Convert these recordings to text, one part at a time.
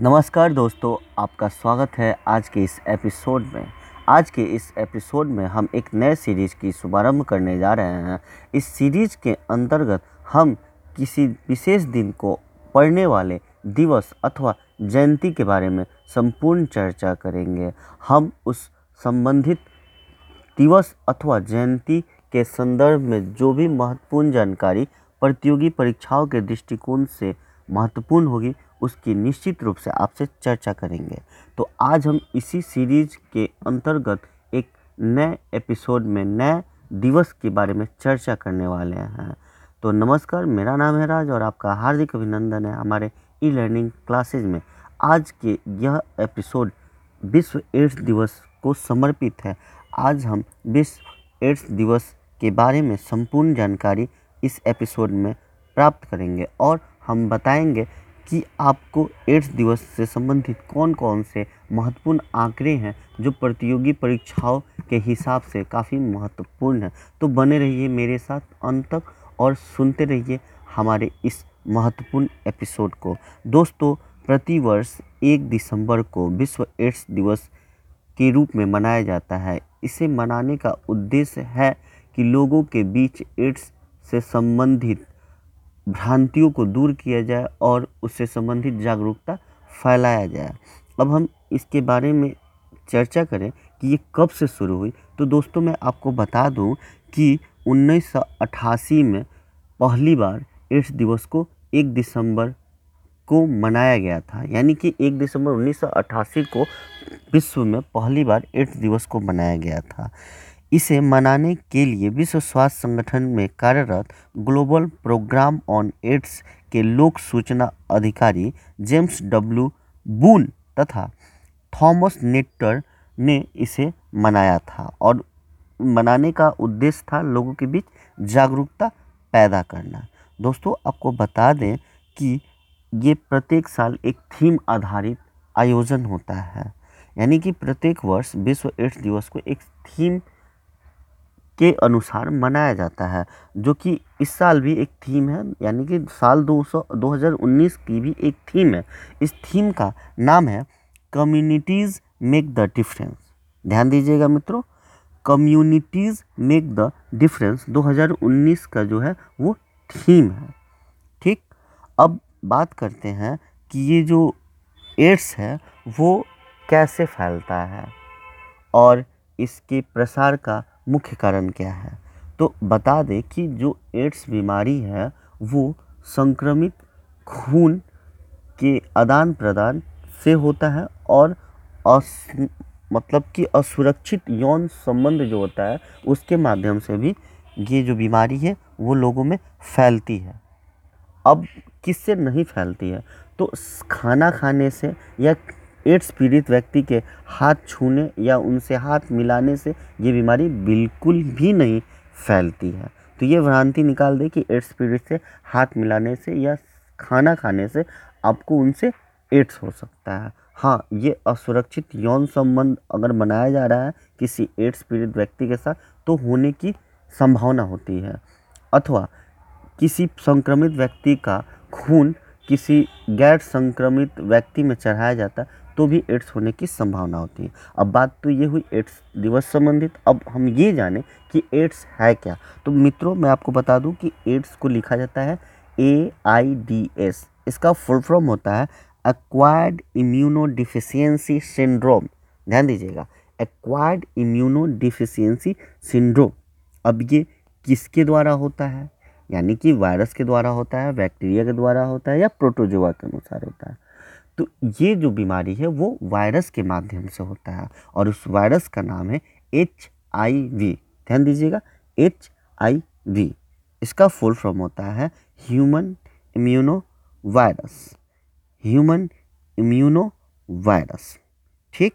नमस्कार दोस्तों, आपका स्वागत है आज के इस एपिसोड में। आज के इस एपिसोड में हम एक नए सीरीज़ की शुभारंभ करने जा रहे हैं। इस सीरीज़ के अंतर्गत हम किसी विशेष दिन को पढ़ने वाले दिवस अथवा जयंती के बारे में संपूर्ण चर्चा करेंगे। हम उस संबंधित दिवस अथवा जयंती के संदर्भ में जो भी महत्वपूर्ण जानकारी प्रतियोगी परीक्षाओं के दृष्टिकोण से महत्वपूर्ण होगी उसकी निश्चित रूप से आपसे चर्चा करेंगे। तो आज हम इसी सीरीज़ के अंतर्गत एक नए एपिसोड में, नए दिवस के बारे में चर्चा करने वाले हैं। तो नमस्कार, मेरा नाम है राज और आपका हार्दिक अभिनंदन है हमारे ई लर्निंग क्लासेज में। आज के यह एपिसोड विश्व एड्स दिवस को समर्पित है। आज हम विश्व एड्स दिवस के बारे में संपूर्ण जानकारी इस एपिसोड में प्राप्त करेंगे और हम बताएँगे कि आपको एड्स दिवस से संबंधित कौन कौन से महत्वपूर्ण आंकड़े हैं जो प्रतियोगी परीक्षाओं के हिसाब से काफ़ी महत्वपूर्ण है? तो बने रहिए मेरे साथ अंत तक और सुनते रहिए हमारे इस महत्वपूर्ण एपिसोड को। दोस्तों, प्रतिवर्ष एक दिसंबर को विश्व एड्स दिवस के रूप में मनाया जाता है। इसे मनाने का उद्देश्य है कि लोगों के बीच एड्स से संबंधित भ्रांतियों को दूर किया जाए और उससे संबंधित जागरूकता फैलाया जाए। अब हम इसके बारे में चर्चा करें कि ये कब से शुरू हुई। तो दोस्तों, मैं आपको बता दूँ कि 1988 में पहली बार एड्स दिवस को एक दिसंबर को मनाया गया था। यानी कि एक दिसंबर 1988 को विश्व में पहली बार एड्स दिवस को मनाया गया था। इसे मनाने के लिए विश्व स्वास्थ्य संगठन में कार्यरत ग्लोबल प्रोग्राम ऑन एड्स के लोक सूचना अधिकारी जेम्स डब्ल्यू बून तथा थॉमस नेटर ने इसे मनाया था और मनाने का उद्देश्य था लोगों के बीच जागरूकता पैदा करना। दोस्तों, आपको बता दें कि ये प्रत्येक साल एक थीम आधारित आयोजन होता है। यानी कि प्रत्येक वर्ष विश्व एड्स दिवस को एक थीम के अनुसार मनाया जाता है, जो कि इस साल भी एक थीम है, यानी कि साल दो सौ, दो हज़ार उन्नीस की भी एक थीम है। इस थीम का नाम है कम्युनिटीज़ मेक द डिफरेंस ध्यान दीजिएगा मित्रों कम्युनिटीज़ मेक द डिफरेंस 2019 का जो है, वो थीम है। ठीक? अब बात करते हैं कि ये जो एड्स है, वो कैसे फैलता है और इसके प्रसार का मुख्य कारण क्या है? तो बता दें कि जो एड्स बीमारी है, वो संक्रमित खून के आदान प्रदान से होता है और अस मतलब कि असुरक्षित यौन संबंध जो होता है, उसके माध्यम से भी ये जो बीमारी है, वो लोगों में फैलती है। अब किससे नहीं फैलती है? तो खाना खाने से या एड्स पीड़ित व्यक्ति के हाथ छूने या उनसे हाथ मिलाने से ये बीमारी बिल्कुल भी नहीं फैलती है। तो ये भ्रांति निकाल दे कि एड्स पीड़ित से हाथ मिलाने से या खाना खाने से आपको उनसे एड्स हो सकता है। हाँ ये असुरक्षित यौन संबंध अगर बनाया जा रहा है किसी एड्स पीड़ित व्यक्ति के साथ तो होने की संभावना होती है। अथवा किसी संक्रमित व्यक्ति का खून किसी गैर संक्रमित व्यक्ति में चढ़ाया जाता तो भी एड्स होने की संभावना होती है। अब बात तो ये हुई एड्स दिवस संबंधित। अब हम ये जाने कि एड्स है क्या। तो मित्रों, मैं आपको बता दूँ कि एड्स को लिखा जाता है ए आई डी एस इसका फुल फॉर्म होता है एक्वायर्ड इम्यूनो डिफिशियंसी सिंड्रोम ध्यान दीजिएगा एक्वायर्ड इम्यूनो डिफिशियंसी सिंड्रोम अब ये किसके द्वारा होता है? यानी कि वायरस के द्वारा होता है, बैक्टीरिया के द्वारा होता है या प्रोटोजोआ के अनुसार होता है? तो ये जो बीमारी है, वो वायरस के माध्यम से होता है और उस वायरस का नाम है एच आई वी। ध्यान दीजिएगा, एच आई वी। इसका फुल फॉर्म होता है human immuno virus human immuno virus ठीक?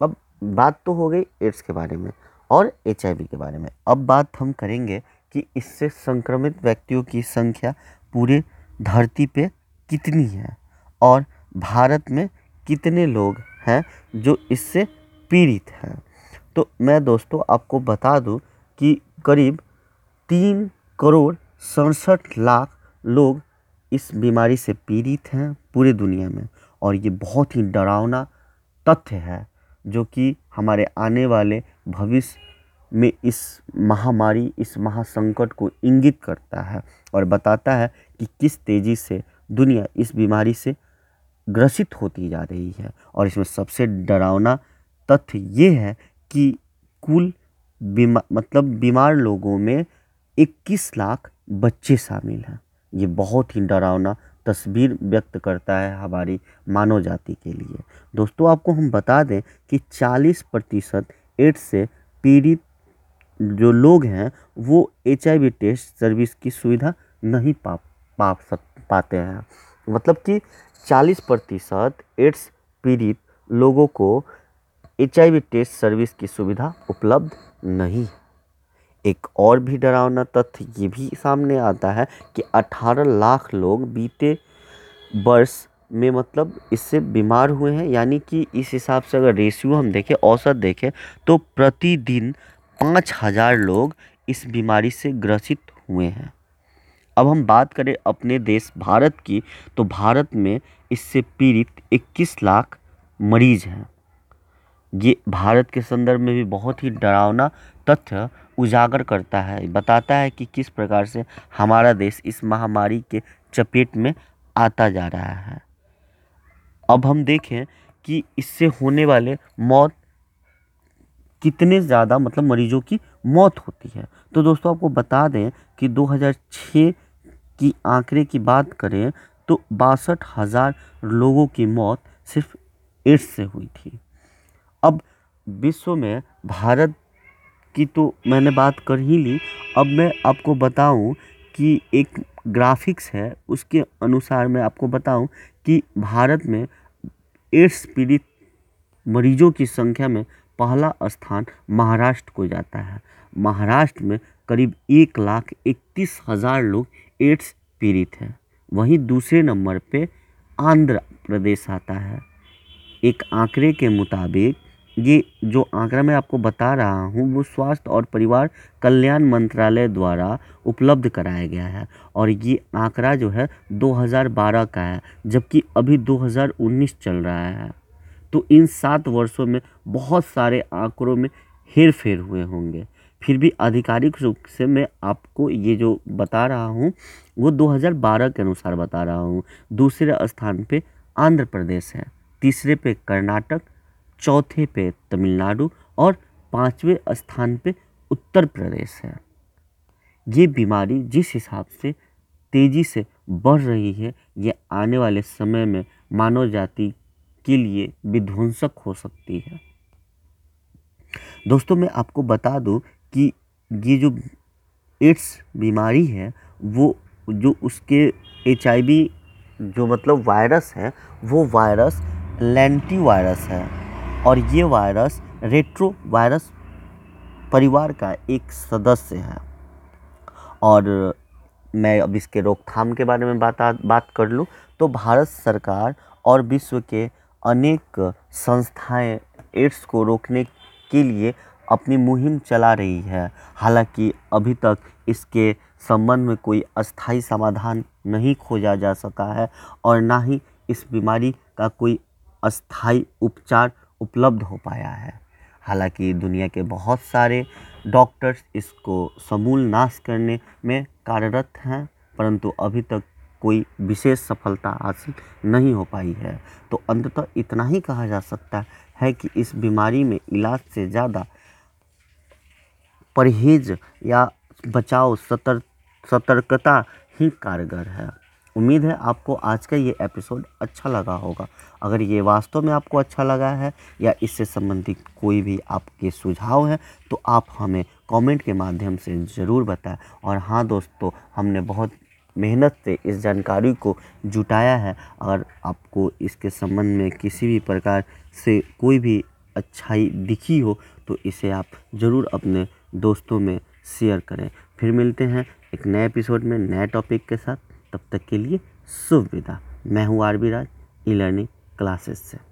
अब बात तो हो गई एड्स के बारे में और एचआईवी के बारे में। अब बात हम करेंगे कि इससे संक्रमित व्यक्तियों की संख्या पूरे धरती पे कितनी है और भारत में कितने लोग हैं जो इससे पीड़ित हैं? तो मैं दोस्तों आपको बता दूँ कि करीब तीन करोड़ सड़सठ लाख लोग इस बीमारी से पीड़ित हैं पूरे दुनिया में। और ये बहुत ही डरावना तथ्य है, जो कि हमारे आने वाले भविष्य में इस महामारी, इस महासंकट को इंगित करता है और बताता है कि किस तेज़ी से दुनिया इस बीमारी से ग्रसित होती जा रही है। और इसमें सबसे डरावना तथ्य ये है कि कुल बीमा मतलब बीमार लोगों में 21 लाख बच्चे शामिल हैं। ये बहुत ही डरावना तस्वीर व्यक्त करता है हमारी मानव जाति के लिए। दोस्तों, आपको हम बता दें कि 40 प्रतिशत एड्स से पीड़ित जो लोग हैं, वो एचआईवी टेस्ट सर्विस की सुविधा नहीं पा पा सक, पाते हैं। मतलब कि 40 प्रतिशत एड्स पीड़ित लोगों को एचआईवी टेस्ट सर्विस की सुविधा उपलब्ध नहीं। एक और भी डरावना तथ्य ये भी सामने आता है कि 18 लाख लोग बीते वर्ष में मतलब इससे बीमार हुए हैं, यानी कि इस हिसाब से अगर रेशियो हम देखें, औसत देखें तो प्रतिदिन पाँच हज़ार लोग इस बीमारी से ग्रसित हुए हैं। अब हम बात करें अपने देश भारत की तो भारत में इससे पीड़ित 21 लाख मरीज़ हैं। ये भारत के संदर्भ में भी बहुत ही डरावना तथ्य उजागर करता है, बताता है कि किस प्रकार से हमारा देश इस महामारी के चपेट में आता जा रहा है। अब हम देखें कि इससे होने वाले मौत कितने ज़्यादा मतलब मरीजों की मौत होती है। तो दोस्तों, आपको बता दें कि 2006 की आंकड़े की बात करें तो बासठ हज़ार लोगों की मौत सिर्फ़ एड्स से हुई थी। अब विश्व में भारत की तो मैंने बात कर ही ली। अब मैं आपको बताऊँ कि एक ग्राफिक्स है, उसके अनुसार मैं आपको बताऊँ कि भारत में एड्स पीड़ित मरीजों की संख्या में पहला स्थान महाराष्ट्र को जाता है। महाराष्ट्र में करीब एक लाख इकतीस हज़ार लोग एड्स पीड़ित हैं। वहीं दूसरे नंबर पे आंध्र प्रदेश आता है। एक आंकड़े के मुताबिक, ये जो आंकड़ा मैं आपको बता रहा हूँ, वो स्वास्थ्य और परिवार कल्याण मंत्रालय द्वारा उपलब्ध कराया गया है और ये आंकड़ा जो है 2012 का है, जबकि अभी 2019 चल रहा है। तो इन सात वर्षों में बहुत सारे आंकड़ों में हेर फेर हुए होंगे। फिर भी आधिकारिक रूप से मैं आपको ये जो बता रहा हूँ, वो 2012 के अनुसार बता रहा हूँ। दूसरे स्थान पे आंध्र प्रदेश है, तीसरे पे कर्नाटक, चौथे पे तमिलनाडु और पाँचवें स्थान पे उत्तर प्रदेश है। ये बीमारी जिस हिसाब से तेज़ी से बढ़ रही है, ये आने वाले समय में मानव जाति के लिए विध्वंसक हो सकती है। दोस्तों, मैं आपको बता दूँ कि ये जो एड्स बीमारी है, वो जो उसके एचआईवी जो मतलब वायरस है, वो वायरस लेंटी वायरस है। और ये वायरस रेट्रो वायरस परिवार का एक सदस्य है। और मैं अब इसके रोकथाम के बारे में बात बात कर लूँ तो भारत सरकार और विश्व के अनेक संस्थाएँ एड्स को रोकने के लिए अपनी मुहिम चला रही है। हालाँकि अभी तक इसके संबंध में कोई अस्थाई समाधान नहीं खोजा जा सका है और ना ही इस बीमारी का कोई अस्थाई उपचार उपलब्ध हो पाया है। हालाँकि दुनिया के बहुत सारे डॉक्टर्स इसको समूल नाश करने में कार्यरत हैं, परंतु अभी तक कोई विशेष सफलता हासिल नहीं हो पाई है। तो अंततः इतना ही कहा जा सकता है कि इस बीमारी में इलाज से ज़्यादा परहेज या बचाव सतर्क सतर्कता ही कारगर है। उम्मीद है आपको आज का ये एपिसोड अच्छा लगा होगा। अगर ये वास्तव में आपको अच्छा लगा है या इससे संबंधित कोई भी आपके सुझाव हैं तो आप हमें कमेंट के माध्यम से ज़रूर बताएँ। और हाँ दोस्तों, हमने बहुत मेहनत से इस जानकारी को जुटाया है। अगर आपको इसके संबंध में किसी भी प्रकार से कोई भी अच्छाई दिखी हो तो इसे आप ज़रूर अपने दोस्तों में शेयर करें। फिर मिलते हैं एक नए एपिसोड में नए टॉपिक के साथ। तब तक के लिए विदा मैं हूँ R Raj E learning classes से।